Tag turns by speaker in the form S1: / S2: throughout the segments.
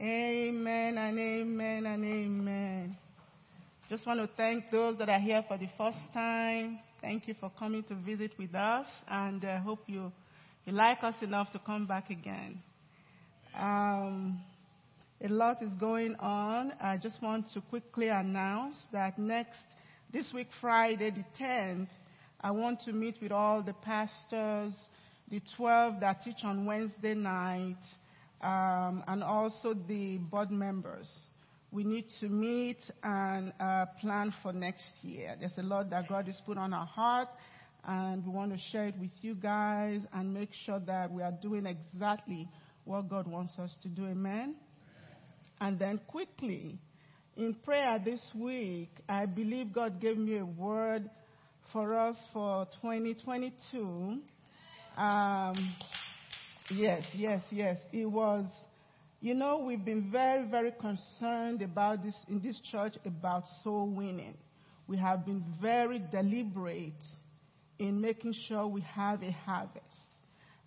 S1: Amen and amen and amen. Just want to thank those that are here for the first time. Thank you for coming to visit with us, and I uh, hope you, you like us enough to come back again. Um, a lot is going on. I just want to quickly announce that next, this week, Friday the 10th, I want to meet with all the pastors, the 12 that teach on Wednesday night, um, and also the board members. We need to meet and uh, plan for next year. There's a lot that God has put on our heart, and we want to share it with you guys and make sure that we are doing exactly what God wants us to do. Amen? And then quickly, in prayer this week, I believe God gave me a word for us for 2022. Um, Yes, yes, yes. It was, you know, we've been very, very concerned about this in this church about soul winning. We have been very deliberate in making sure we have a harvest.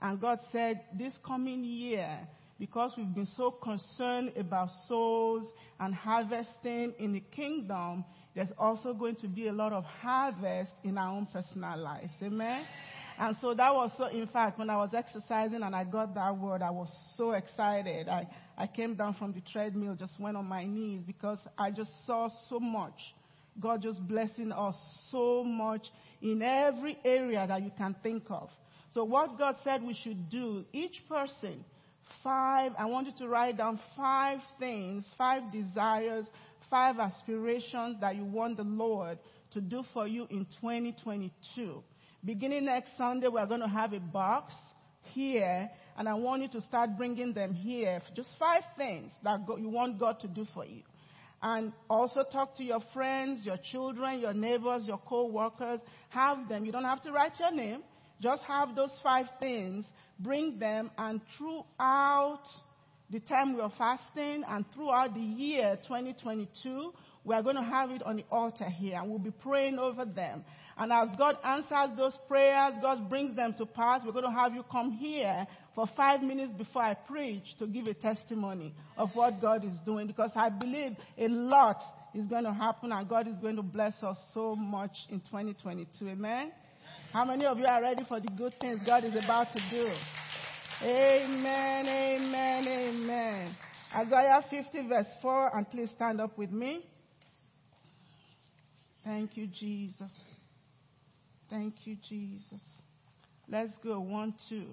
S1: And God said, this coming year, because we've been so concerned about souls and harvesting in the kingdom, there's also going to be a lot of harvest in our own personal lives. Amen? And so that was so, in fact, when I was exercising and I got that word, I was so excited. I, I came down from the treadmill, just went on my knees because I just saw so much. God just blessing us so much in every area that you can think of. So what God said we should do, each person, five, I want you to write down five things, five desires, five aspirations that you want the Lord to do for you in 2022. Beginning next Sunday, we're going to have a box here, and I want you to start bringing them here. Just five things that you want God to do for you. And also talk to your friends, your children, your neighbors, your co-workers. Have them. You don't have to write your name. Just have those five things. Bring them, and throughout the time we are fasting and throughout the year 2022, we are going to have it on the altar here, and we'll be praying over them. And as God answers those prayers, God brings them to pass. We're going to have you come here for five minutes before I preach to give a testimony of what God is doing because I believe a lot is going to happen and God is going to bless us so much in 2022. Amen? How many of you are ready for the good things God is about to do? Amen, amen, amen. Isaiah 50 verse 4 and please stand up with me. Thank you, Jesus. Thank you, Jesus. Let's go. One, two.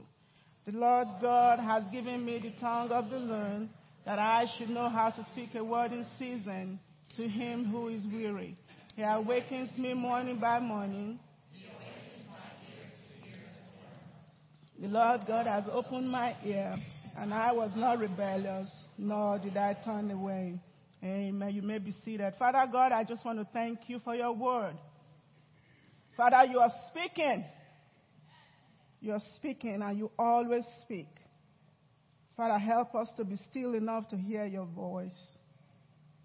S1: The Lord God has given me the tongue of the learned, that I should know how to speak a word in season to him who is weary. He awakens me morning by morning. The Lord God has opened my ear, and I was not rebellious, nor did I turn away. Amen. You may be seated. Father God, I just want to thank you for your word. Father, you are speaking. You're speaking and you always speak. Father, help us to be still enough to hear your voice.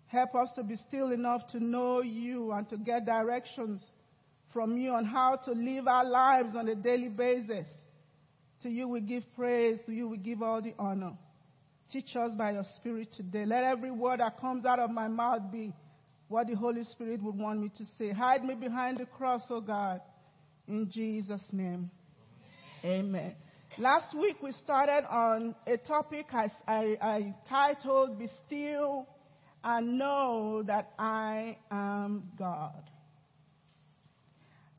S1: Help us to be still enough to know you and to get directions from you on how to live our lives on a daily basis. To you we give praise, to you we give all the honor. Teach us by your Spirit today. Let every word that comes out of my mouth be what the Holy Spirit would want me to say. Hide me behind the cross, oh God, in Jesus' name. Amen. Last week we started on a topic I, I, I titled Be Still and Know That I Am God.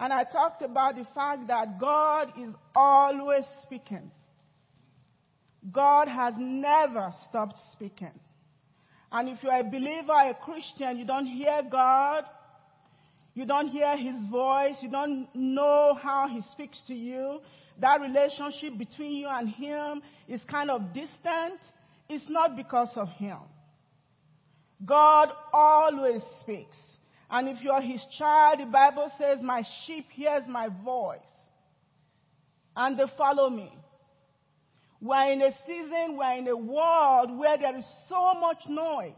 S1: And I talked about the fact that God is always speaking. God has never stopped speaking. And if you're a believer, a Christian, you don't hear God, you don't hear His voice, you don't know how He speaks to you, that relationship between you and Him is kind of distant, it's not because of Him. God always speaks. And if you're His child, the Bible says, My sheep hears my voice, and they follow me. We're in a season, we're in a world where there is so much noise.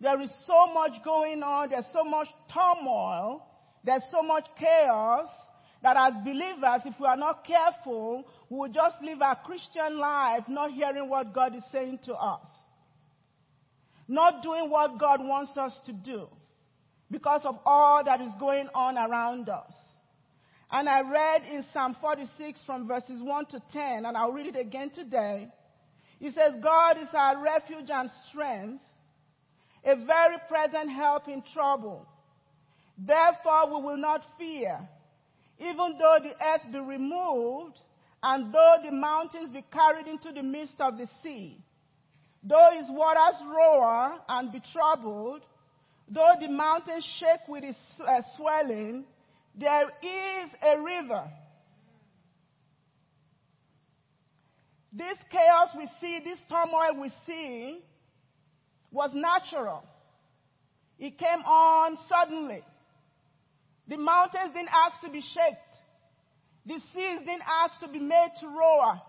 S1: There is so much going on. There's so much turmoil. There's so much chaos that as believers, if we are not careful, we will just live our Christian life not hearing what God is saying to us. not doing what God wants us to do because of all that is going on around us. And I read in Psalm 46 from verses 1 to 10, and I'll read it again today. It says, God is our refuge and strength, a very present help in trouble. Therefore we will not fear, even though the earth be removed, and though the mountains be carried into the midst of the sea, though its waters roar and be troubled, though the mountains shake with its uh, swelling, there is a river. This chaos we see, this turmoil we see, was natural. It came on suddenly. The mountains didn't ask to be shaken. The seas didn't ask to be made to roar.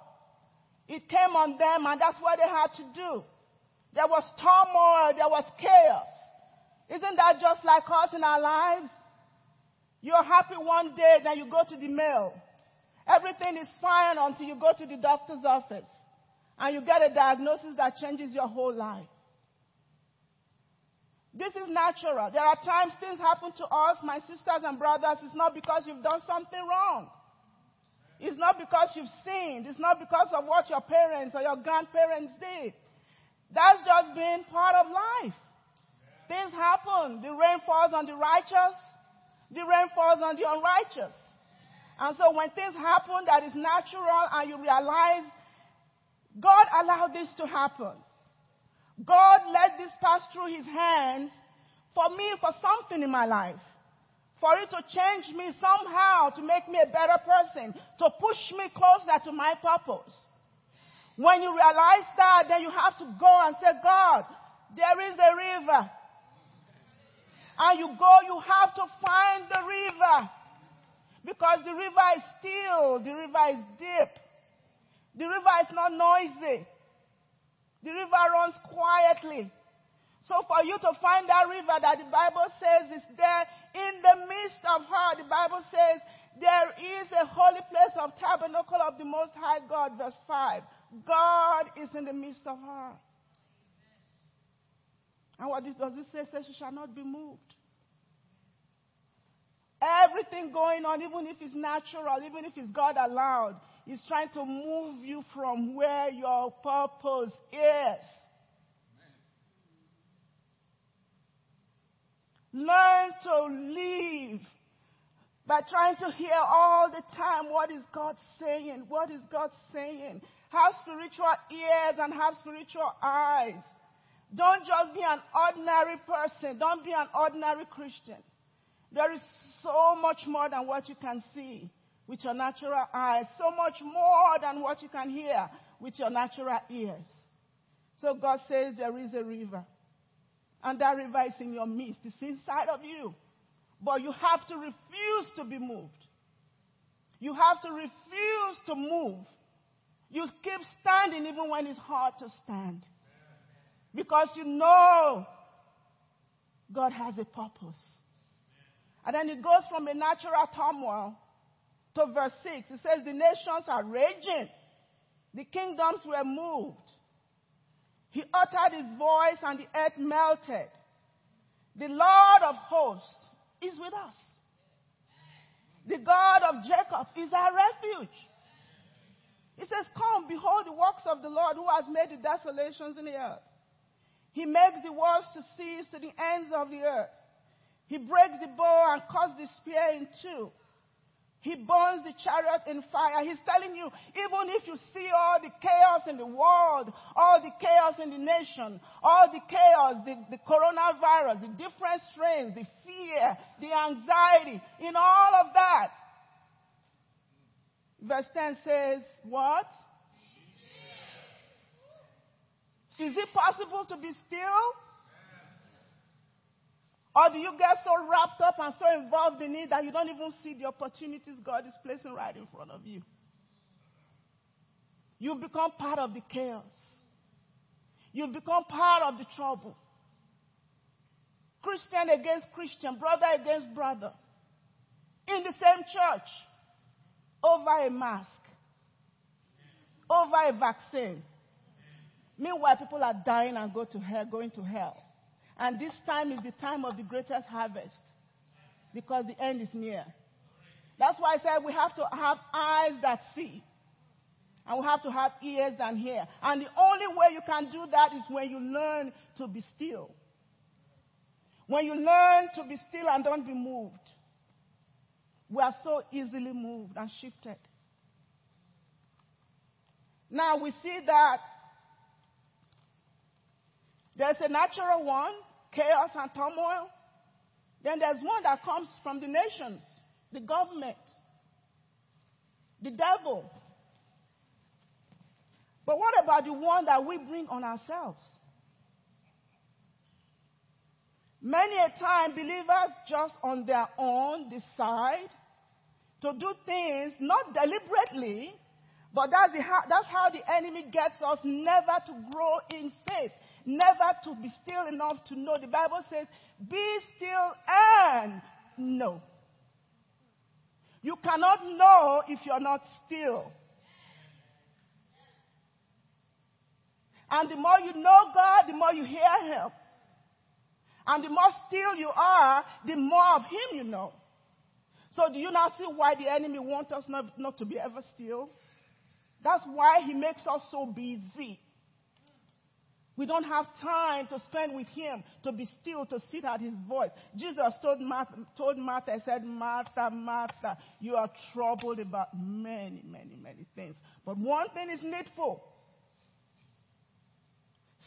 S1: It came on them, and that's what they had to do. There was turmoil, there was chaos. Isn't that just like us in our lives? You're happy one day, then you go to the mail. Everything is fine until you go to the doctor's office and you get a diagnosis that changes your whole life. This is natural. There are times things happen to us, my sisters and brothers. It's not because you've done something wrong. It's not because you've sinned. It's not because of what your parents or your grandparents did. That's just being part of life. Things happen. The rain falls on the righteous. The rain falls on the unrighteous. And so when things happen that is natural and you realize God allowed this to happen. God let this pass through his hands for me for something in my life. For it to change me somehow, to make me a better person, to push me closer to my purpose. When you realize that, then you have to go and say, God, there is a river. And you go, you have to find the river. Because the river is still, the river is deep. The river is not noisy. The river runs quietly. So for you to find that river that the Bible says is there in the midst of her, the Bible says there is a holy place of tabernacle of the Most High God, verse 5. God is in the midst of her. And what does it say? It says she shall not be moved. Everything going on, even if it's natural, even if it's God allowed, is trying to move you from where your purpose is. Learn to live by trying to hear all the time what is God saying? What is God saying? Have spiritual ears and have spiritual eyes. Don't just be an ordinary person. Don't be an ordinary Christian. There is so much more than what you can see with your natural eyes, so much more than what you can hear with your natural ears. So God says there is a river. And that river is in your midst. It's inside of you. But you have to refuse to be moved. You have to refuse to move. You keep standing even when it's hard to stand. Because you know God has a purpose. And then it goes from a natural turmoil to verse 6. It says, The nations are raging, the kingdoms were moved. He uttered his voice, and the earth melted. The Lord of hosts is with us. The God of Jacob is our refuge. He says, Come, behold the works of the Lord who has made the desolations in the earth. He makes the walls to cease to the ends of the earth. He breaks the bow and cuts the spear in two. He burns the chariot in fire. He's telling you, even if you see all the chaos in the world, all the chaos in the nation, all the chaos, the, the coronavirus, the different strains, the fear, the anxiety, in all of that, verse 10 says, what? Is it possible to be still? Or do you get so wrapped up and so involved in it that you don't even see the opportunities God is placing right in front of you? You become part of the chaos. You become part of the trouble. Christian against Christian, brother against brother. In the same church. Over a mask. Over a vaccine. Meanwhile, people are dying and go to hell, going to hell. And this time is the time of the greatest harvest because the end is near. That's why I said we have to have eyes that see. And we have to have ears that hear. And the only way you can do that is when you learn to be still. When you learn to be still and don't be moved. We are so easily moved and shifted. Now we see that there's a natural one, chaos and turmoil. Then there's one that comes from the nations, the government, the devil. But what about the one that we bring on ourselves? Many a time, believers just on their own decide to do things not deliberately, but that's, the, that's how the enemy gets us never to grow in faith, never to be still enough to know. The Bible says, be still and know. You cannot know if you're not still. And the more you know God, the more you hear Him. And the more still you are, the more of Him you know. So do you now see why the enemy wants us not, not to be ever still? That's why he makes us so busy. We don't have time to spend with him, to be still, to sit at his voice. Jesus told Martha, told Martha, he said, Martha, Martha, you are troubled about many, many, many things. But one thing is needful.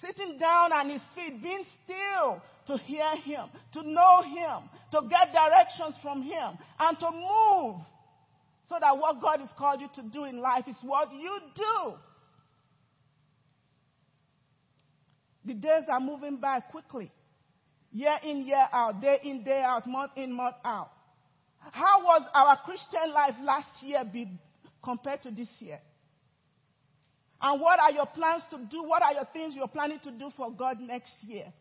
S1: Sitting down on his feet, being still to hear him, to know him, to get directions from him, and to move so that what God has called you to do in life is what you do. The days are moving by quickly. Year in, year out, day in, day out, month in, month out. How was our Christian life last year be compared to this year? And what are your plans to do? What are your things you're planning to do for God next year?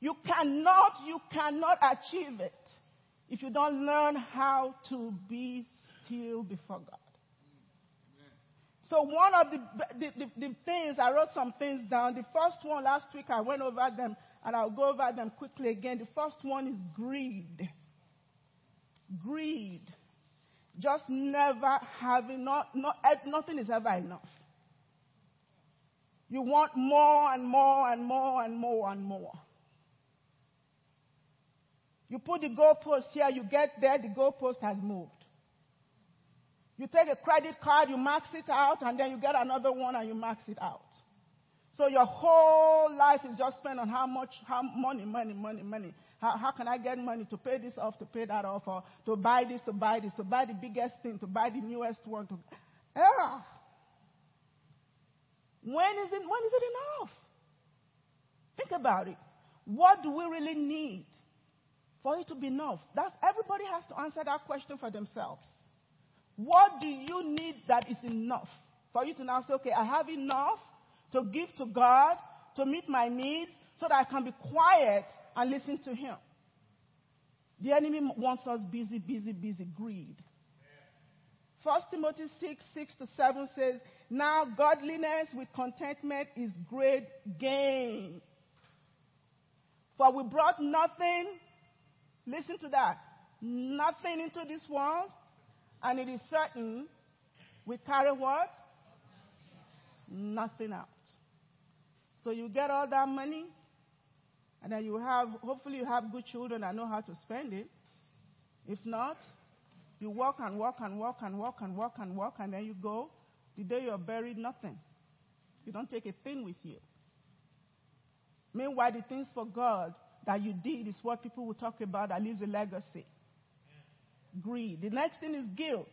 S1: You cannot, you cannot achieve it if you don't learn how to be still before God. So one of the, the, the, the, things, I wrote some things down. The first one last week, I went over them and I'll go over them quickly again. The first one is greed. Greed. Just never having, not, not, eh, nothing is ever enough. You want more and more and more and more and more. You put the goalpost here, you get there, the goalpost has moved. You take a credit card, you max it out, and then you get another one and you max it out. So your whole life is just spent on how much, how money, money, money, money. How, how can I get money to pay this off, to pay that off, or to buy this, to buy this, to buy the biggest thing, to buy the newest one. To, yeah. When is it, when is it enough? Think about it. What do we really need for it to be enough? That, everybody has to answer that question for themselves. What do you need that is enough for you to now say, okay, I have enough to give to God to meet my needs so that I can be quiet and listen to Him? The enemy wants us busy, busy, busy, greed. First Timothy 6, 6 to 7 says, Now godliness with contentment is great gain. For we brought nothing, listen to that, nothing into this world, and it is certain we carry what? Nothing out. So you get all that money, and then you have, hopefully, you have good children that know how to spend it. If not, you walk and walk and walk and walk and walk and walk, and then you go. The day you're buried, nothing. You don't take a thing with you. Meanwhile, the things for God that you did is what people will talk about that leaves a legacy greed. The next thing is guilt.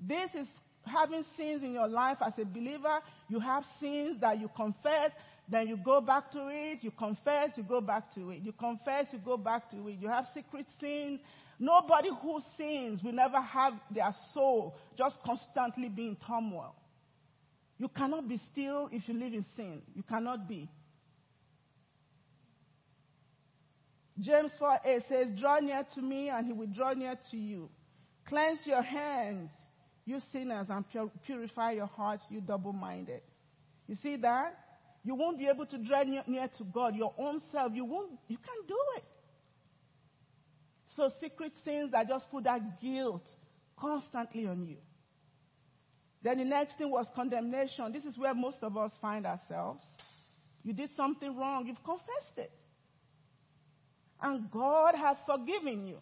S1: This is having sins in your life as a believer. You have sins that you confess, then you go back to it. You confess, you go back to it. You confess, you go back to it. You have secret sins. Nobody who sins will never have their soul just constantly be in turmoil. You cannot be still if you live in sin. You cannot be. James 4 8 says, Draw near to me, and he will draw near to you. Cleanse your hands, you sinners, and purify your hearts, you double minded. You see that? you won't be able to draw near, near to God, your own self. You won't, you can't do it. So secret sins that just put that guilt constantly on you. Then the next thing was condemnation. This is where most of us find ourselves. You did something wrong, you've confessed it. And God has forgiven you.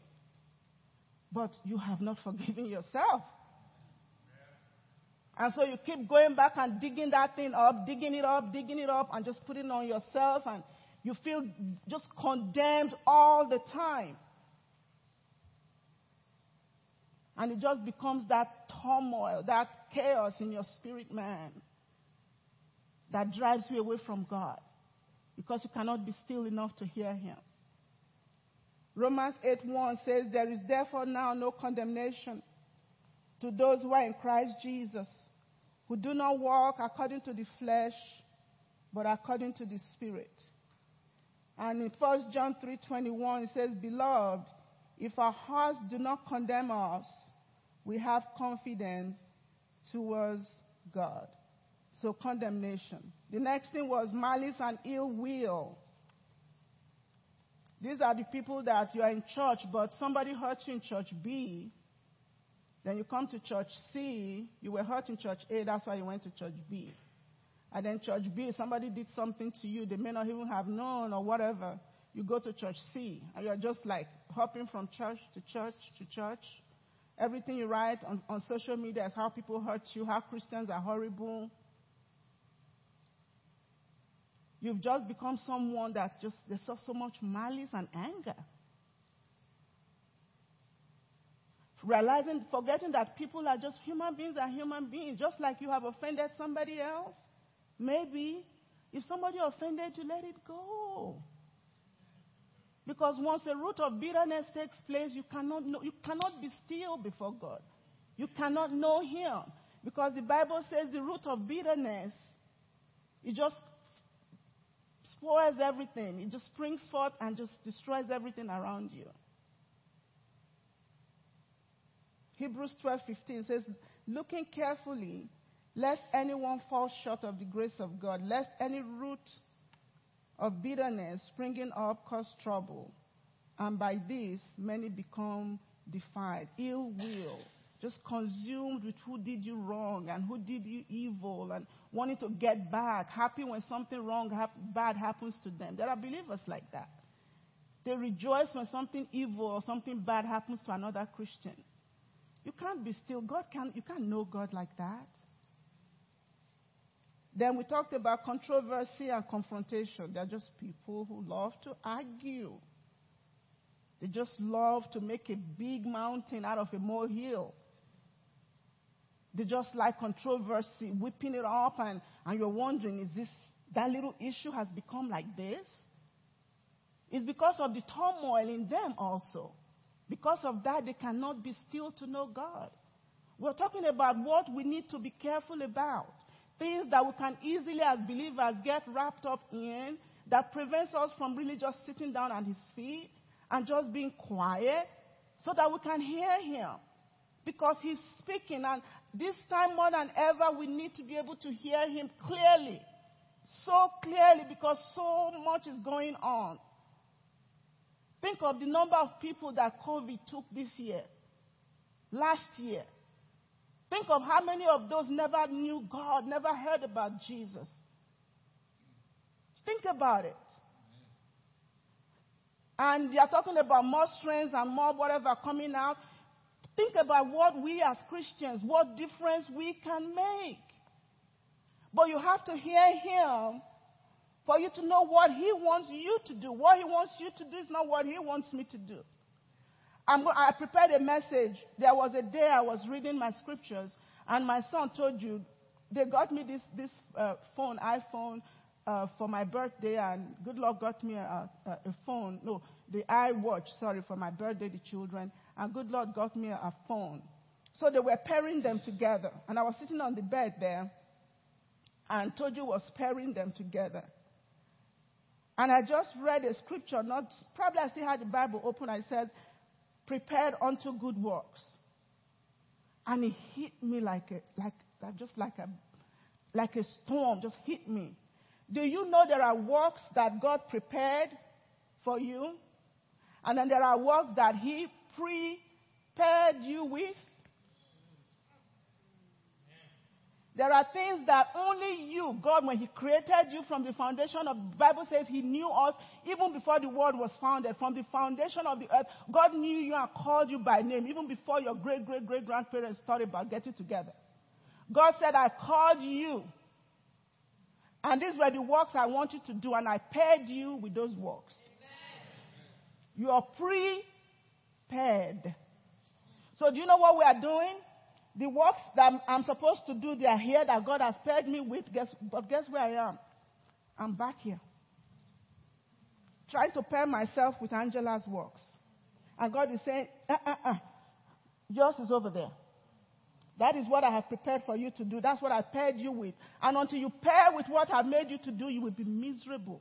S1: But you have not forgiven yourself. And so you keep going back and digging that thing up, digging it up, digging it up, and just putting it on yourself, and you feel just condemned all the time. And it just becomes that turmoil, that chaos in your spirit man that drives you away from God because you cannot be still enough to hear Him. Romans 8:1 says, There is therefore now no condemnation to those who are in Christ Jesus, who do not walk according to the flesh, but according to the Spirit. And in 1 John 3:21 it says, "Beloved, if our hearts do not condemn us, we have confidence towards God. So condemnation. The next thing was malice and ill will. These are the people that you are in church, but somebody hurt you in church B. Then you come to church C. You were hurt in church A, that's why you went to church B. And then church B, somebody did something to you, they may not even have known or whatever. You go to church C, and you're just like hopping from church to church to church. Everything you write on, on social media is how people hurt you, how Christians are horrible. You've just become someone that just, there's so, so much malice and anger. Realizing, forgetting that people are just human beings are human beings, just like you have offended somebody else. Maybe if somebody offended you, let it go. Because once a root of bitterness takes place, you cannot, know, you cannot be still before God. You cannot know Him. Because the Bible says the root of bitterness, it just spoils everything. It just springs forth and just destroys everything around you. Hebrews 12:15 says, "Looking carefully, lest anyone fall short of the grace of God, lest any root of bitterness springing up cause trouble, and by this many become defiled, ill will, just consumed with who did you wrong and who did you evil and wanting to get back, happy when something wrong, bad happens to them. There are believers like that. They rejoice when something evil or something bad happens to another Christian. You can't be still. God can you can't know God like that. Then we talked about controversy and confrontation. They're just people who love to argue. They just love to make a big mountain out of a molehill. They just like controversy, whipping it up, and, and you're wondering, is this that little issue has become like this? It's because of the turmoil in them also. Because of that, they cannot be still to know God. We're talking about what we need to be careful about. Things that we can easily, as believers, get wrapped up in that prevents us from really just sitting down at His feet and just being quiet so that we can hear Him. Because He's speaking, and this time more than ever, we need to be able to hear Him clearly. So clearly, because so much is going on. Think of the number of people that COVID took this year, last year. Think of how many of those never knew God, never heard about Jesus. Think about it. And they are talking about more strains and more whatever coming out. Think about what we as Christians, what difference we can make. But you have to hear Him for you to know what He wants you to do. What He wants you to do is not what He wants me to do. I'm, I prepared a message. There was a day I was reading my scriptures, and my son told you they got me this this uh, phone, iPhone, uh, for my birthday, and good luck got me a, a, a, phone. No, the iWatch, sorry, for my birthday, the children, and good Lord got me a, phone. So they were pairing them together, and I was sitting on the bed there, and you was pairing them together. And I just read a scripture, not probably I still had the Bible open. I said, prepared unto good works. And it hit me like a, like, just like a, like a storm, just hit me. Do you know there are works that God prepared for you? And then there are works that He prepared you with? There are things that only you, God, when He created you from the foundation of the Bible says He knew us even before the world was founded. From the foundation of the earth, God knew you and called you by name, even before your great great great grandparents thought about getting together. God said, I called you. And these were the works I want you to do, and I paired you with those works. Amen. You are prepared. So, do you know what we are doing? The works that I'm supposed to do, they are here that God has paired me with. Guess, but guess where I am? I'm back here. Trying to pair myself with Angela's works. And God is saying, uh uh uh, yours is over there. That is what I have prepared for you to do. That's what I paired you with. And until you pair with what I've made you to do, you will be miserable.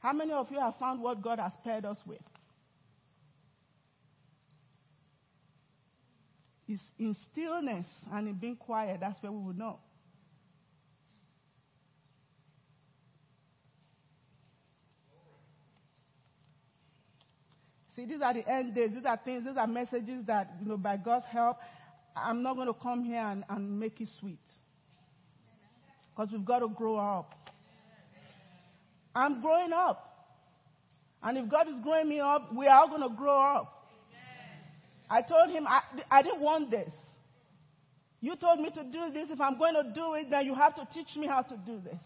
S1: How many of you have found what God has paired us with? It's in stillness and in being quiet, that's where we will know. See, these are the end days. These are things, these are messages that, you know, by God's help, I'm not going to come here and, and make it sweet. Because we've got to grow up. I'm growing up. And if God is growing me up, we are all going to grow up. I told him I, I didn't want this. You told me to do this. If I'm going to do it, then you have to teach me how to do this.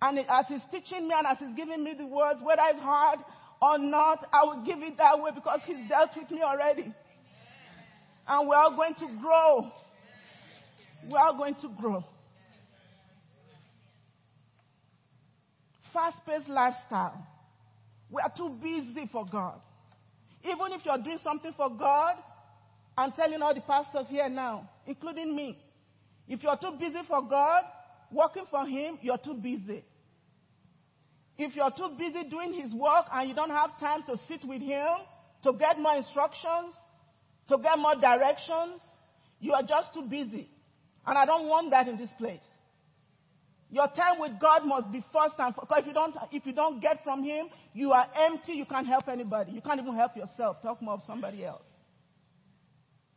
S1: And as he's teaching me and as he's giving me the words, whether it's hard or not, I will give it that way because He's dealt with me already. And we are going to grow. We are going to grow. Fast paced lifestyle. We are too busy for God. Even if you're doing something for God, I'm telling all the pastors here now, including me, if you're too busy for God, working for Him, you're too busy. If you're too busy doing his work and you don't have time to sit with him, to get more instructions, to get more directions, you are just too busy. And I don't want that in this place. Your time with God must be first and if you don't if you don't get from him, you are empty, you can't help anybody. You can't even help yourself. Talk more of somebody else.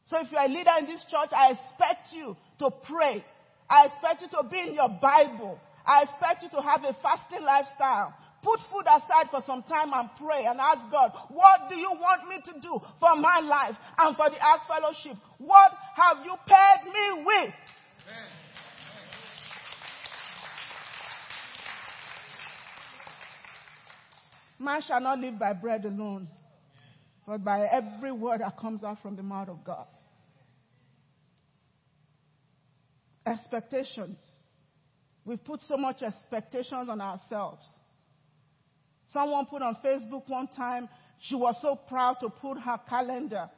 S1: So if you're a leader in this church, I expect you to pray. I expect you to be in your Bible. I expect you to have a fasting lifestyle. Put food aside for some time and pray and ask God, what do you want me to do for my life and for the Ark Fellowship? What have you paired me with? Man shall not live by bread alone, but by every word that comes out from the mouth of God. Expectations. We've put so much expectations on ourselves. Someone put on Facebook one time, she was so proud to put her calendar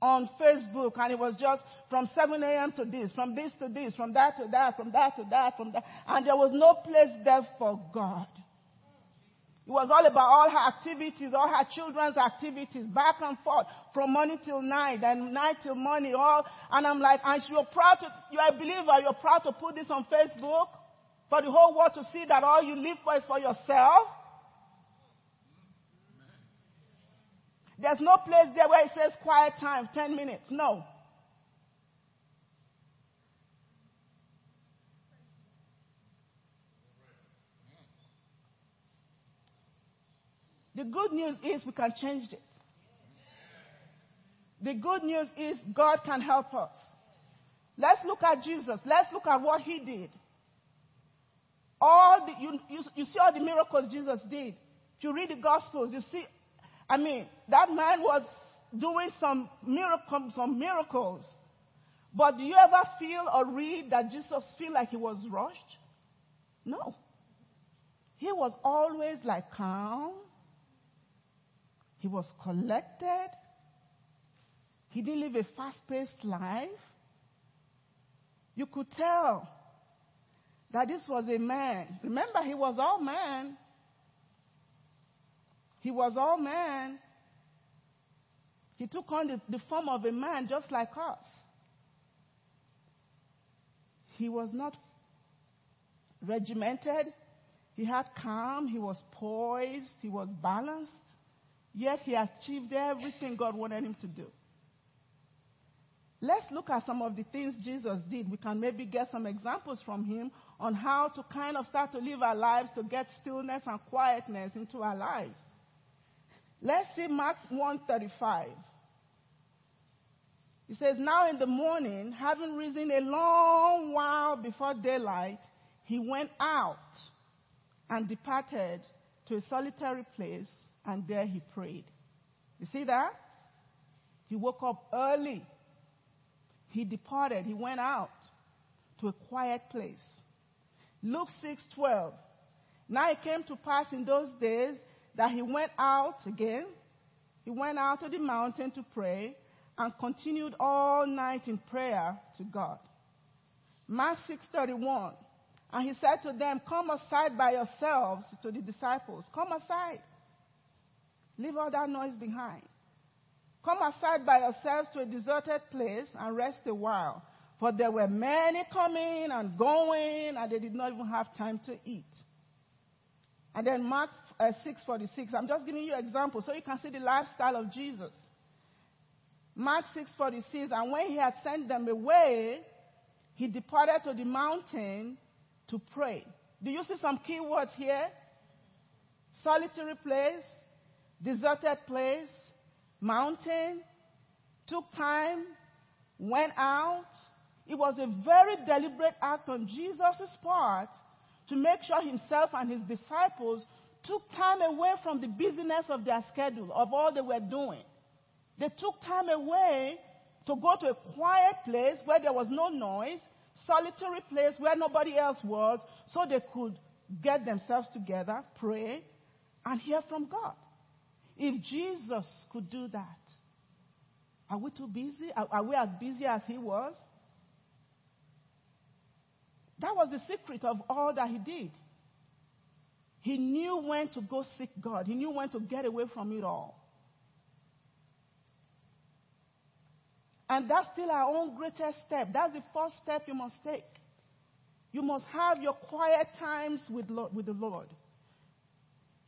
S1: on Facebook, and it was just from 7 a.m. to this, from this to this, from that to that, from that to that, from that, and there was no place there for God. It was all about all her activities, all her children's activities, back and forth, from morning till night, and night till morning, all. And I'm like, and you're proud to, you're a believer, you're proud to put this on Facebook? for the whole world to see that all you live for is for yourself. There's no place there where it says quiet time, 10 minutes. No. The good news is we can change it. The good news is God can help us. Let's look at Jesus. Let's look at what he did. All the, you, you, you see all the miracles Jesus did. If you read the Gospels, you see, I mean, that man was doing some miracles, some miracles. But do you ever feel or read that Jesus feel like he was rushed? No. He was always like calm. He was collected. He didn't live a fast-paced life. You could tell that this was a man. Remember, he was all man. He was all man. He took on the, the form of a man just like us. He was not regimented. He had calm. He was poised. He was balanced. Yet he achieved everything God wanted him to do. Let's look at some of the things Jesus did. We can maybe get some examples from him on how to kind of start to live our lives to get stillness and quietness into our lives. Let's see Mark 135. He says, Now in the morning, having risen a long while before daylight, he went out and departed to a solitary place, and there he prayed. You see that? He woke up early. He departed. He went out to a quiet place. Luke 6:12. Now it came to pass in those days that he went out again. He went out to the mountain to pray and continued all night in prayer to God. Mark 6:31. And he said to them, "Come aside by yourselves to the disciples. Come aside. Leave all that noise behind. Come aside by yourselves to a deserted place and rest a while." For there were many coming and going, and they did not even have time to eat. And then Mark uh, 6:46. I'm just giving you examples so you can see the lifestyle of Jesus. Mark 6:46. And when he had sent them away, he departed to the mountain to pray. Do you see some key words here? Solitary place, deserted place, mountain, took time, went out, it was a very deliberate act on Jesus' part to make sure himself and his disciples took time away from the busyness of their schedule, of all they were doing. They took time away to go to a quiet place where there was no noise, solitary place where nobody else was, so they could get themselves together, pray, and hear from God. If Jesus could do that, are we too busy? Are, are we as busy as he was? That was the secret of all that he did. He knew when to go seek God, he knew when to get away from it all. And that's still our own greatest step. That's the first step you must take. You must have your quiet times with, Lord, with the Lord.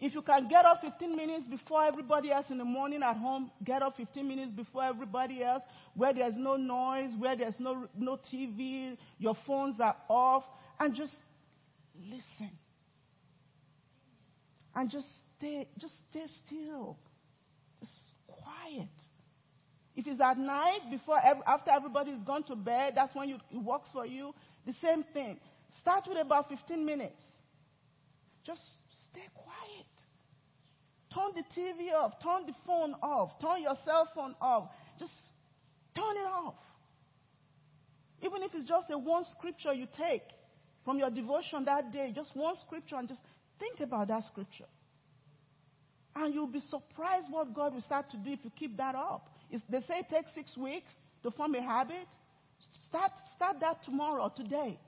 S1: If you can get up 15 minutes before everybody else in the morning at home, get up 15 minutes before everybody else, where there's no noise, where there's no, no TV, your phones are off, and just listen. And just stay, just stay still. Just quiet. If it's at night, before after everybody's gone to bed, that's when you, it works for you. The same thing. Start with about 15 minutes. Just stay quiet. Turn the TV off. Turn the phone off. Turn your cell phone off. Just turn it off. Even if it's just a one scripture you take from your devotion that day, just one scripture, and just think about that scripture. And you'll be surprised what God will start to do if you keep that up. It's, they say it takes six weeks to form a habit. Start, start that tomorrow, today.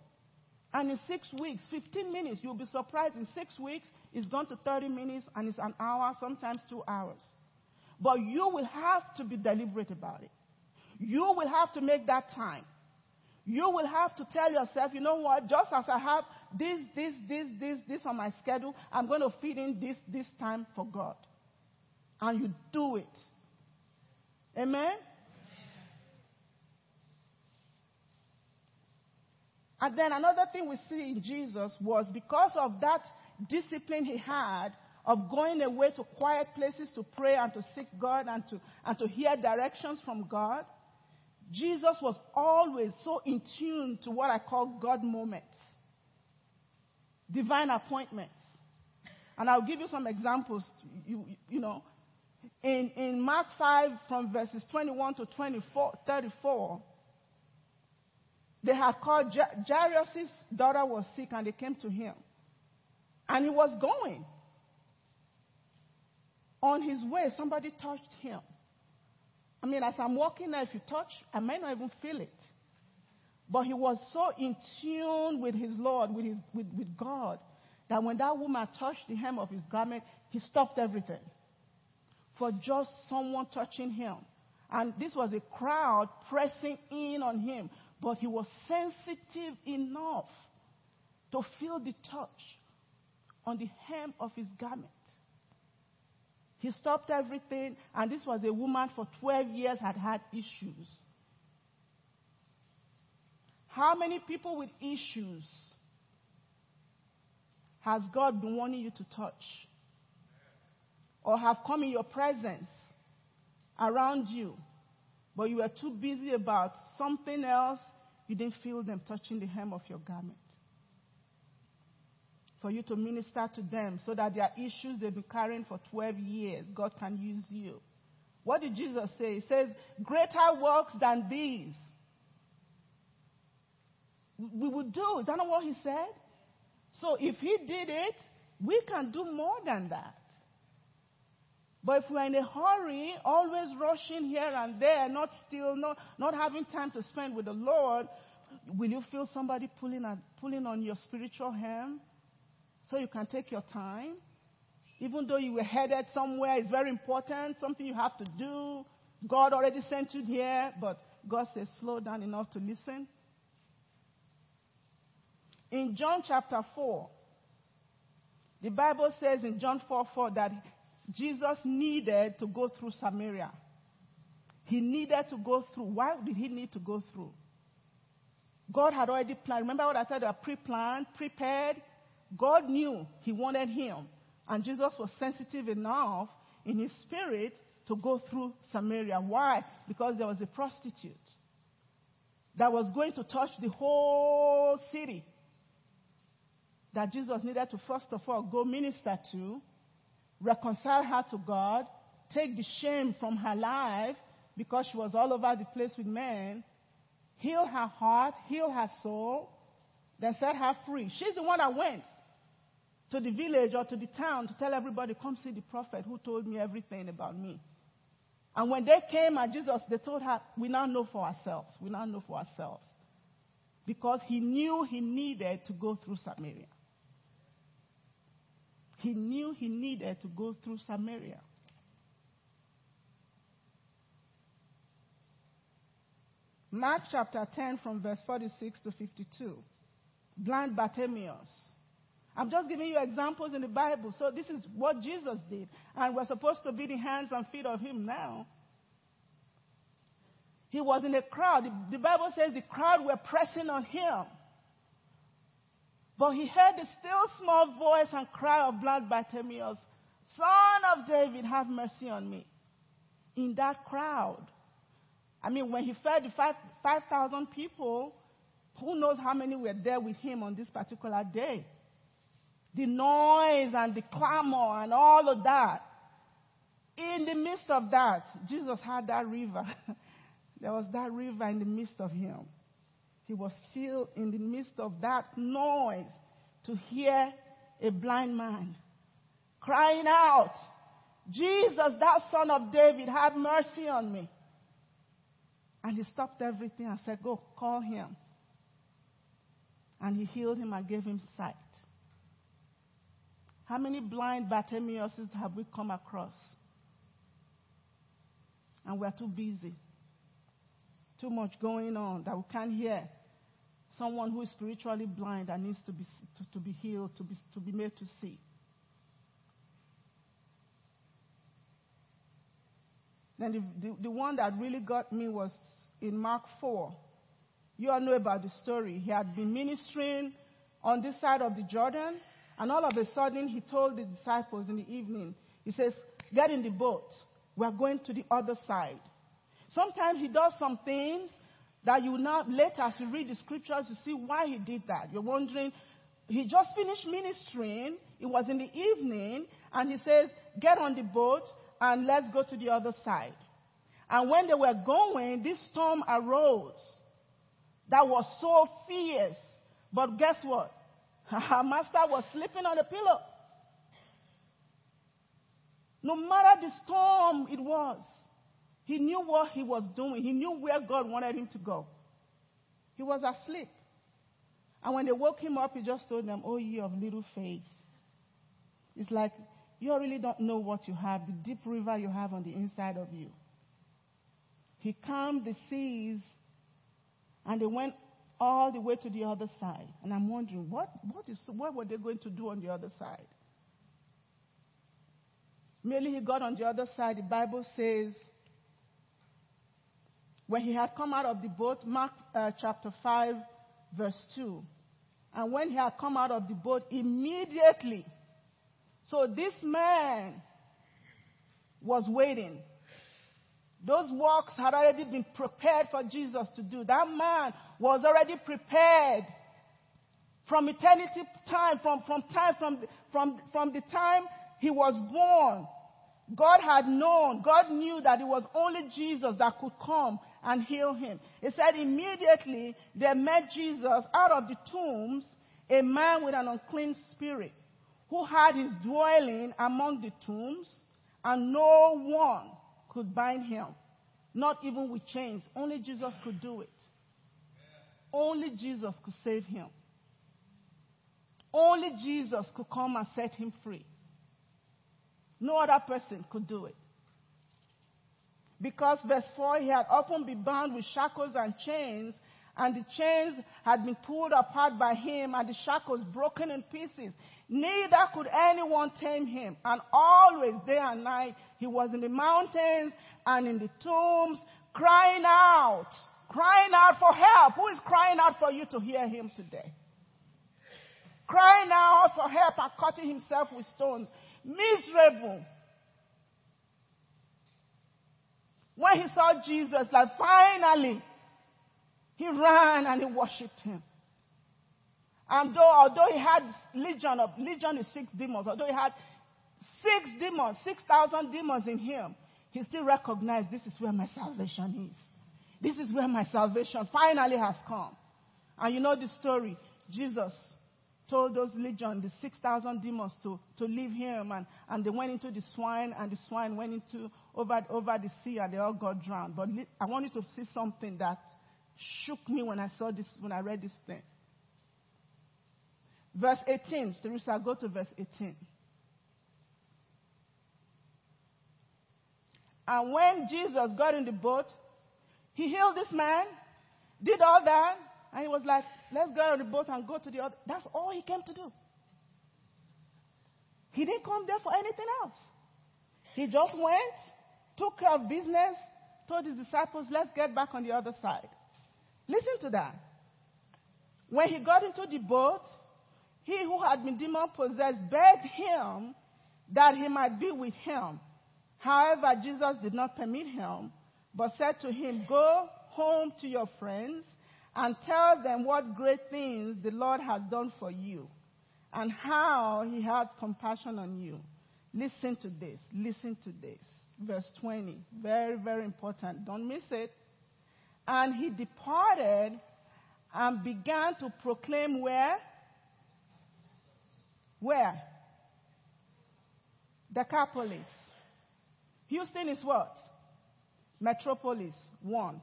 S1: And in six weeks, 15 minutes, you'll be surprised. In six weeks, it's gone to 30 minutes and it's an hour, sometimes two hours. But you will have to be deliberate about it. You will have to make that time. You will have to tell yourself, you know what, just as I have this, this, this, this, this on my schedule, I'm going to fit in this, this time for God. And you do it. Amen? And then another thing we see in Jesus was because of that discipline he had of going away to quiet places to pray and to seek God and to, and to hear directions from God, Jesus was always so in tune to what I call God moments, divine appointments. And I'll give you some examples. You, you know, in, in Mark 5, from verses 21 to 24, 34, they had called Jairus' daughter was sick and they came to him. And he was going. On his way, somebody touched him. I mean, as I'm walking there, if you touch, I may not even feel it. But he was so in tune with his Lord, with, his, with, with God, that when that woman touched the hem of his garment, he stopped everything for just someone touching him. And this was a crowd pressing in on him. But he was sensitive enough to feel the touch on the hem of his garment. He stopped everything, and this was a woman for 12 years had had issues. How many people with issues has God been wanting you to touch? Or have come in your presence around you, but you were too busy about something else, you didn't feel them touching the hem of your garment? For you to minister to them so that their issues they've been carrying for 12 years, God can use you. What did Jesus say? He says, Greater works than these we would do. Is that not what he said? So if he did it, we can do more than that. But if we're in a hurry, always rushing here and there, not still, not, not having time to spend with the Lord, will you feel somebody pulling, on, pulling on your spiritual hem so you can take your time? Even though you were headed somewhere, it's very important, something you have to do. God already sent you here, but God says slow down enough to listen. In John chapter 4, the Bible says in John 4 4 that Jesus needed to go through Samaria. He needed to go through. Why did he need to go through? God had already planned. Remember what I said? Pre planned, prepared. God knew he wanted him. And Jesus was sensitive enough in his spirit to go through Samaria. Why? Because there was a prostitute that was going to touch the whole city that Jesus needed to first of all go minister to, reconcile her to God, take the shame from her life because she was all over the place with men, heal her heart, heal her soul, then set her free. She's the one that went to the village or to the town to tell everybody, come see the prophet who told me everything about me. And when they came at Jesus, they told her, we now know for ourselves. We now know for ourselves. Because he knew he needed to go through Samaria. He knew he needed to go through Samaria. Mark chapter 10 from verse 46 to 52. Blind Bartimaeus. I'm just giving you examples in the Bible. So this is what Jesus did. And we're supposed to be the hands and feet of him now. He was in a crowd. The Bible says the crowd were pressing on him. But he heard the still small voice and cry of blood blind Bartimaeus, Son of David, have mercy on me. In that crowd. I mean, when he fed the 5,000 5, people, who knows how many were there with him on this particular day? The noise and the clamor and all of that. In the midst of that, Jesus had that river. there was that river in the midst of him. He was still in the midst of that noise to hear a blind man crying out, Jesus, that son of David, have mercy on me. And he stopped everything and said, Go, call him. And he healed him and gave him sight. How many blind Bartimaeuses have we come across? And we're too busy. Too much going on that we can't hear someone who is spiritually blind and needs to be, to, to be healed, to be, to be made to see. Then the, the, the one that really got me was in Mark 4. You all know about the story. He had been ministering on this side of the Jordan, and all of a sudden he told the disciples in the evening, he says, Get in the boat. We're going to the other side. Sometimes he does some things that you now, later, as you read the scriptures, you see why he did that. You're wondering, he just finished ministering. It was in the evening, and he says, Get on the boat and let's go to the other side. And when they were going, this storm arose that was so fierce. But guess what? Our master was sleeping on the pillow. No matter the storm it was, he knew what he was doing. He knew where God wanted him to go. He was asleep. And when they woke him up, he just told them, Oh, ye of little faith. It's like you really don't know what you have, the deep river you have on the inside of you. He calmed the seas and they went all the way to the other side. And I'm wondering, what, what, is, what were they going to do on the other side? Merely he got on the other side, the Bible says, when he had come out of the boat, Mark uh, chapter 5, verse 2. And when he had come out of the boat, immediately. So this man was waiting. Those works had already been prepared for Jesus to do. That man was already prepared from eternity time, from, from time, from, from, from the time he was born. God had known, God knew that it was only Jesus that could come and heal him. He said immediately they met Jesus out of the tombs, a man with an unclean spirit, who had his dwelling among the tombs, and no one could bind him, not even with chains. Only Jesus could do it. Only Jesus could save him. Only Jesus could come and set him free. No other person could do it. Because verse 4, he had often been bound with shackles and chains, and the chains had been pulled apart by him, and the shackles broken in pieces. Neither could anyone tame him. And always, day and night, he was in the mountains and in the tombs, crying out, crying out for help. Who is crying out for you to hear him today? Crying out for help and cutting himself with stones miserable. When he saw Jesus, like finally, he ran and he worshipped him. And though, although he had legion of, legion is six demons, although he had six demons, 6,000 demons in him, he still recognized this is where my salvation is. This is where my salvation finally has come. And you know the story. Jesus told those legion, the 6,000 demons, to, to leave him. And, and they went into the swine, and the swine went into over, over the sea, and they all got drowned. But I want you to see something that shook me when I saw this, when I read this thing. Verse 18. Teresa, go to verse 18. And when Jesus got in the boat, he healed this man, did all that, and he was like, let's go on the boat and go to the other. That's all he came to do. He didn't come there for anything else. He just went, took care of business, told his disciples, let's get back on the other side. Listen to that. When he got into the boat, he who had been demon possessed begged him that he might be with him. However, Jesus did not permit him, but said to him, Go home to your friends and tell them what great things the Lord has done for you and how he had compassion on you. Listen to this. Listen to this. Verse 20. Very, very important. Don't miss it. And he departed and began to proclaim where? Where? Decapolis. Houston is what? Metropolis. One.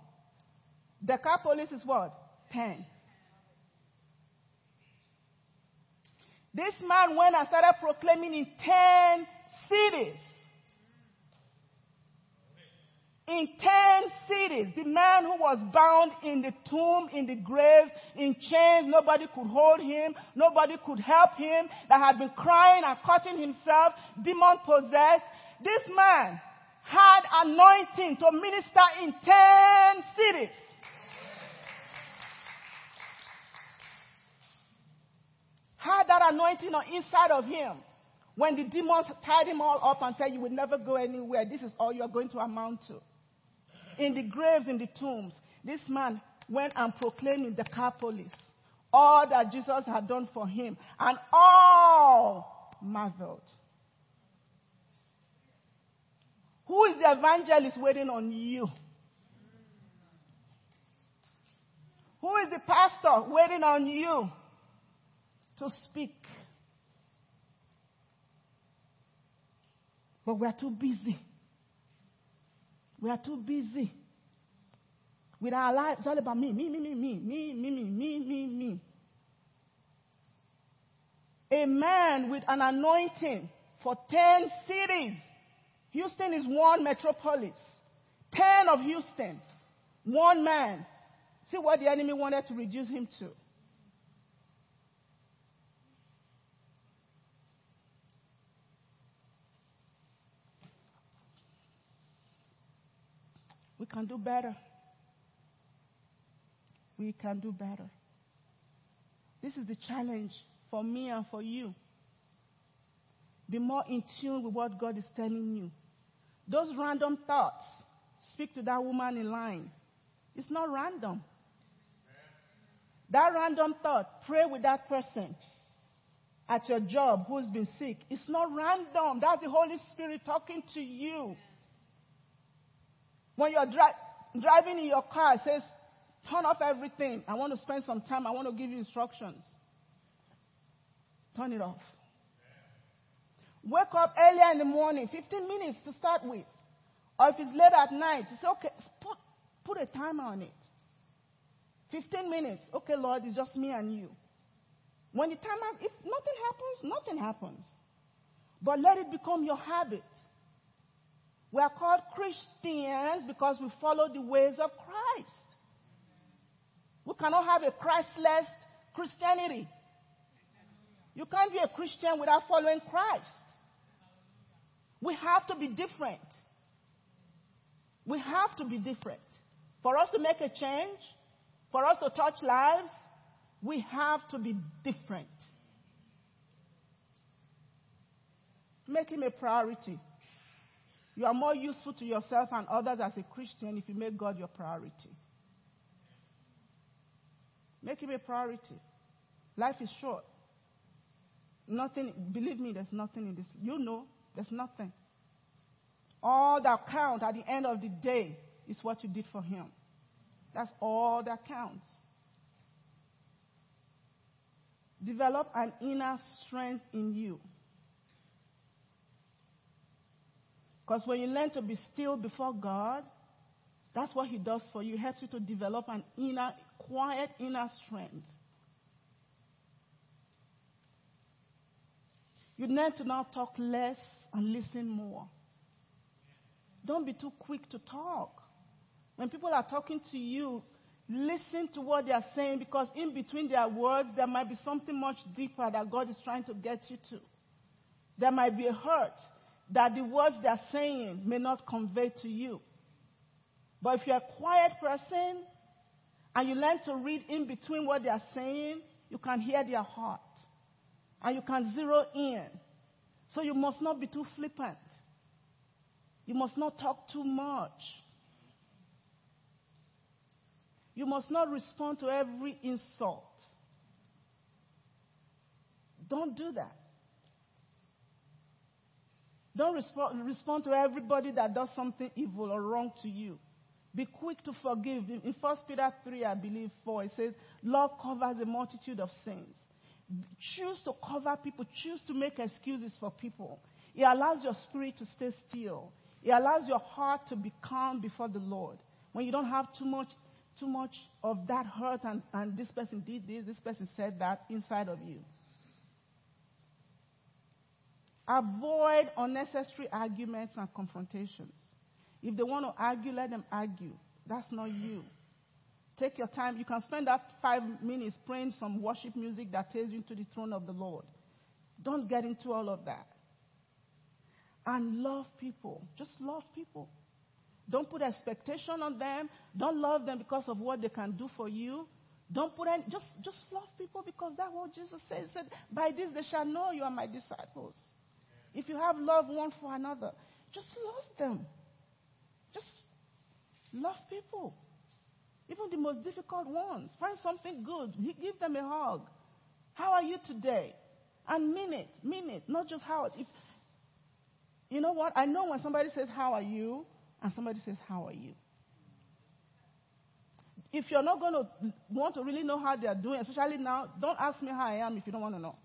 S1: Decapolis is what? 10. This man went and started proclaiming in 10 cities. In 10 cities, the man who was bound in the tomb, in the grave, in chains, nobody could hold him, nobody could help him, that had been crying and cutting himself, demon possessed. This man had anointing to minister in 10 cities. had that anointing on inside of him. When the demons tied him all up and said, You will never go anywhere, this is all you're going to amount to. In the graves, in the tombs, this man went and proclaimed in Decapolis all that Jesus had done for him, and all marveled. Who is the evangelist waiting on you? Who is the pastor waiting on you? to speak. But we are too busy. We are too busy with our lives. It's all about me, me, me, me, me, me, me, me, me, me, me. A man with an anointing for 10 cities. Houston is one metropolis. 10 of Houston, one man. See what the enemy wanted to reduce him to. We can do better. We can do better. This is the challenge for me and for you. Be more in tune with what God is telling you. Those random thoughts, speak to that woman in line. It's not random. That random thought, pray with that person at your job who's been sick. It's not random. That's the Holy Spirit talking to you. When you're dri- driving in your car, it says, turn off everything. I want to spend some time. I want to give you instructions. Turn it off. Wake up earlier in the morning, 15 minutes to start with. Or if it's late at night, say, okay, put, put a timer on it. 15 minutes. Okay, Lord, it's just me and you. When the timer, if nothing happens, nothing happens. But let it become your habit. We are called Christians because we follow the ways of Christ. We cannot have a Christless Christianity. You can't be a Christian without following Christ. We have to be different. We have to be different. For us to make a change, for us to touch lives, we have to be different. Make him a priority. You are more useful to yourself and others as a Christian if you make God your priority. Make him a priority. Life is short. Nothing, believe me, there's nothing in this. You know, there's nothing. All that counts at the end of the day is what you did for him. That's all that counts. Develop an inner strength in you. Because when you learn to be still before God, that's what He does for you. He helps you to develop an inner, quiet inner strength. You learn to now talk less and listen more. Don't be too quick to talk. When people are talking to you, listen to what they are saying because in between their words, there might be something much deeper that God is trying to get you to. There might be a hurt that the words they're saying may not convey to you. But if you're a quiet person and you learn to read in between what they're saying, you can hear their heart and you can zero in. So you must not be too flippant. You must not talk too much. You must not respond to every insult. Don't do that. Don't respond, respond to everybody that does something evil or wrong to you. Be quick to forgive. In 1 Peter 3, I believe 4, it says, Love covers a multitude of sins. Choose to cover people, choose to make excuses for people. It allows your spirit to stay still. It allows your heart to be calm before the Lord. When you don't have too much, too much of that hurt and, and this person did this, this person said that inside of you. Avoid unnecessary arguments and confrontations. If they want to argue, let them argue. That's not you. Take your time. You can spend that five minutes praying some worship music that takes you to the throne of the Lord. Don't get into all of that. And love people. Just love people. Don't put expectation on them. Don't love them because of what they can do for you. Don't put any, just, just love people because that's what Jesus said. He said, By this they shall know you are my disciples. If you have love one for another, just love them. Just love people. Even the most difficult ones. Find something good. Give them a hug. How are you today? And mean it. Mean it. Not just how. If, you know what? I know when somebody says, How are you? and somebody says, How are you? If you're not going to want to really know how they're doing, especially now, don't ask me how I am if you don't want to know.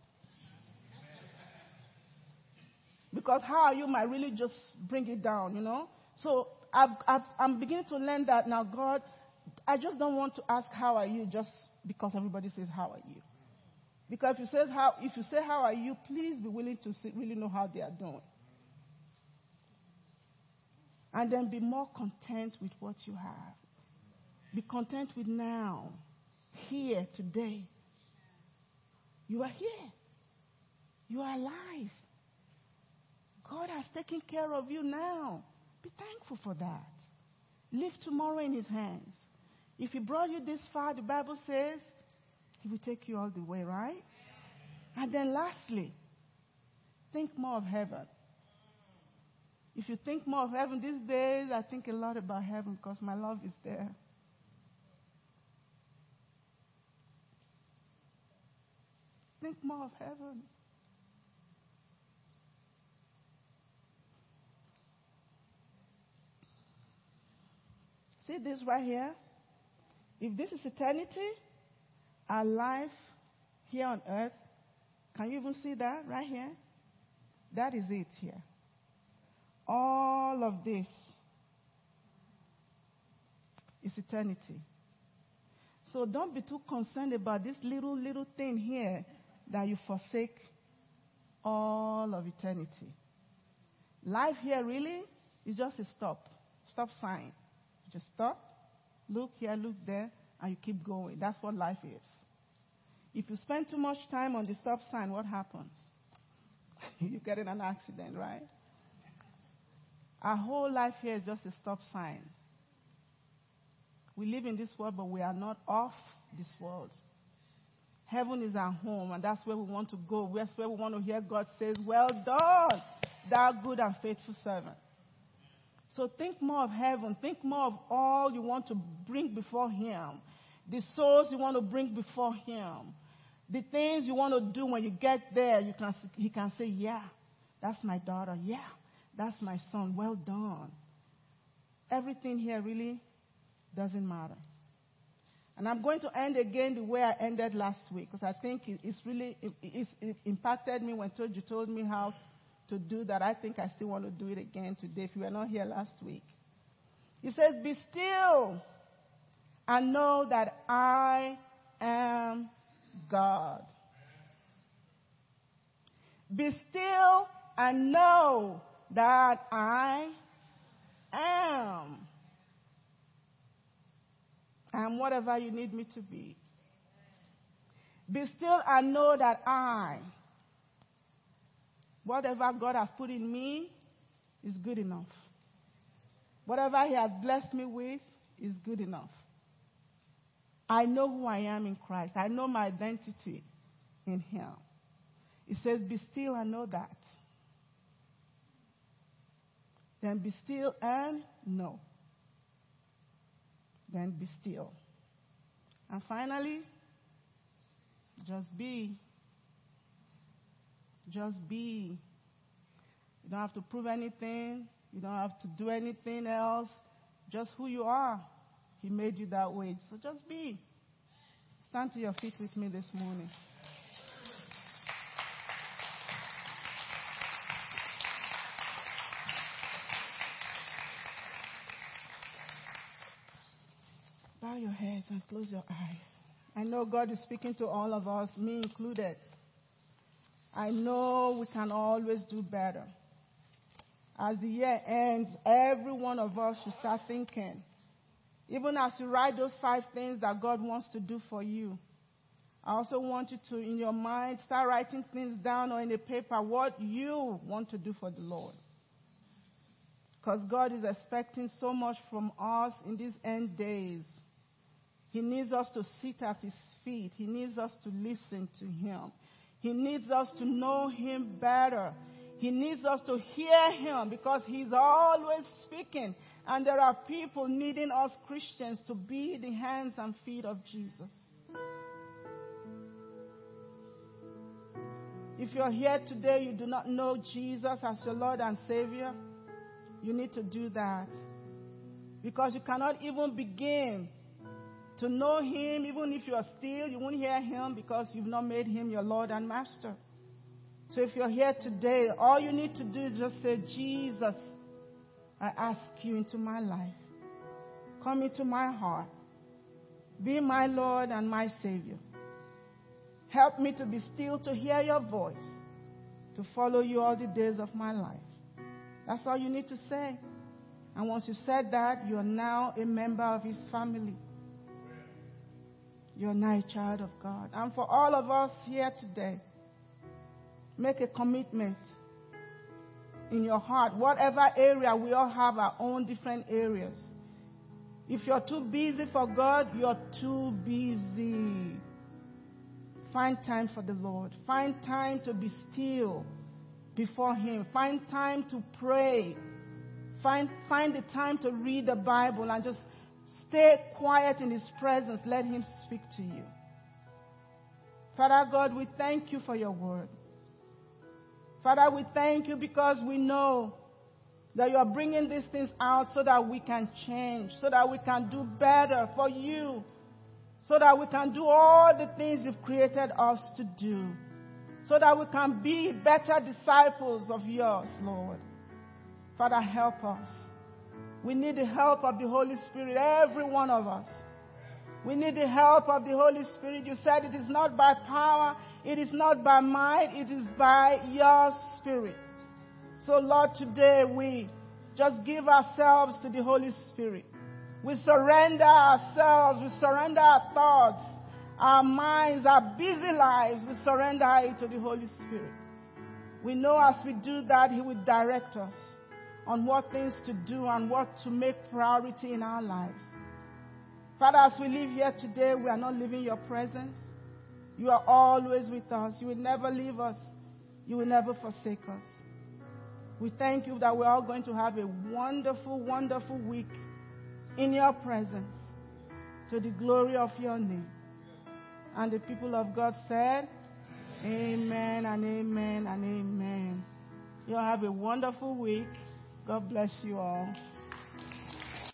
S1: Because how are you might really just bring it down, you know? So i am beginning to learn that now, God, I just don't want to ask how are you just because everybody says how are you. Because if you say how, if you say how are you, please be willing to see, really know how they are doing. And then be more content with what you have. Be content with now, here, today. You are here. You are alive. God has taken care of you now. Be thankful for that. Leave tomorrow in His hands. If He brought you this far, the Bible says He will take you all the way, right? And then lastly, think more of heaven. If you think more of heaven these days, I think a lot about heaven because my love is there. Think more of heaven. See this right here? If this is eternity, our life here on earth, can you even see that right here? That is it here. All of this is eternity. So don't be too concerned about this little, little thing here that you forsake all of eternity. Life here really is just a stop, stop sign. Just stop, look here, look there, and you keep going. That's what life is. If you spend too much time on the stop sign, what happens? you get in an accident, right? Our whole life here is just a stop sign. We live in this world, but we are not of this world. Heaven is our home, and that's where we want to go. That's where we want to hear God says, Well done, thou good and faithful servant. So think more of heaven. Think more of all you want to bring before Him. The souls you want to bring before Him. The things you want to do when you get there, you can, He can say, Yeah, that's my daughter. Yeah, that's my son. Well done. Everything here really doesn't matter. And I'm going to end again the way I ended last week because I think it's really it, it impacted me when you told me how to do that. I think I still want to do it again today if you were not here last week. He says, Be still and know that I am God. Be still and know that I am. I am whatever you need me to be. Be still and know that I, whatever God has put in me, is good enough. Whatever He has blessed me with is good enough. I know who I am in Christ. I know my identity in Him. He says, Be still and know that. Then be still and know. Then be still. And finally, just be. Just be. You don't have to prove anything. You don't have to do anything else. Just who you are. He made you that way. So just be. Stand to your feet with me this morning. Bow your heads and close your eyes. I know God is speaking to all of us, me included. I know we can always do better. As the year ends, every one of us should start thinking even as you write those five things that God wants to do for you, I also want you to, in your mind, start writing things down or in a paper what you want to do for the Lord. Because God is expecting so much from us in these end days. He needs us to sit at His feet, He needs us to listen to Him, He needs us to know Him better. He needs us to hear Him because He's always speaking. And there are people needing us Christians to be the hands and feet of Jesus. If you're here today, you do not know Jesus as your Lord and Savior, you need to do that. Because you cannot even begin to know Him, even if you are still, you won't hear Him because you've not made Him your Lord and Master. So if you're here today, all you need to do is just say, Jesus, I ask you into my life. Come into my heart. Be my Lord and my Savior. Help me to be still to hear your voice, to follow you all the days of my life. That's all you need to say. And once you said that, you're now a member of his family. You're now a child of God. And for all of us here today, make a commitment in your heart, whatever area, we all have our own different areas. If you're too busy for God, you're too busy. Find time for the Lord. Find time to be still before Him. Find time to pray. Find, find the time to read the Bible and just stay quiet in His presence. Let Him speak to you. Father God, we thank you for your word. Father, we thank you because we know that you are bringing these things out so that we can change, so that we can do better for you, so that we can do all the things you've created us to do, so that we can be better disciples of yours, Lord. Father, help us. We need the help of the Holy Spirit, every one of us. We need the help of the Holy Spirit. You said it is not by power, it is not by might, it is by your Spirit. So, Lord, today we just give ourselves to the Holy Spirit. We surrender ourselves, we surrender our thoughts, our minds, our busy lives, we surrender it to the Holy Spirit. We know as we do that, He will direct us on what things to do and what to make priority in our lives. Father, as we live here today, we are not leaving your presence. You are always with us. You will never leave us. You will never forsake us. We thank you that we're all going to have a wonderful, wonderful week in your presence to the glory of your name. And the people of God said, Amen and amen and amen. You have a wonderful week. God bless you all.